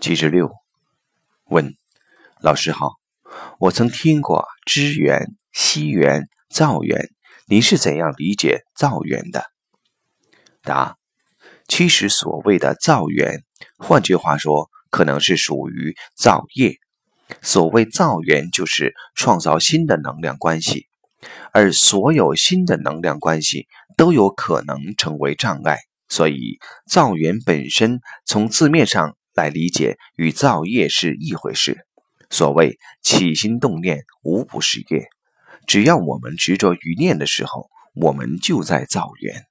七十六，问老师好，我曾听过知缘、惜缘、造缘，你是怎样理解造缘的？答：其实所谓的造缘，换句话说，可能是属于造业。所谓造缘，就是创造新的能量关系，而所有新的能量关系都有可能成为障碍。所以，造缘本身从字面上。来理解与造业是一回事。所谓起心动念，无不是业。只要我们执着于念的时候，我们就在造缘。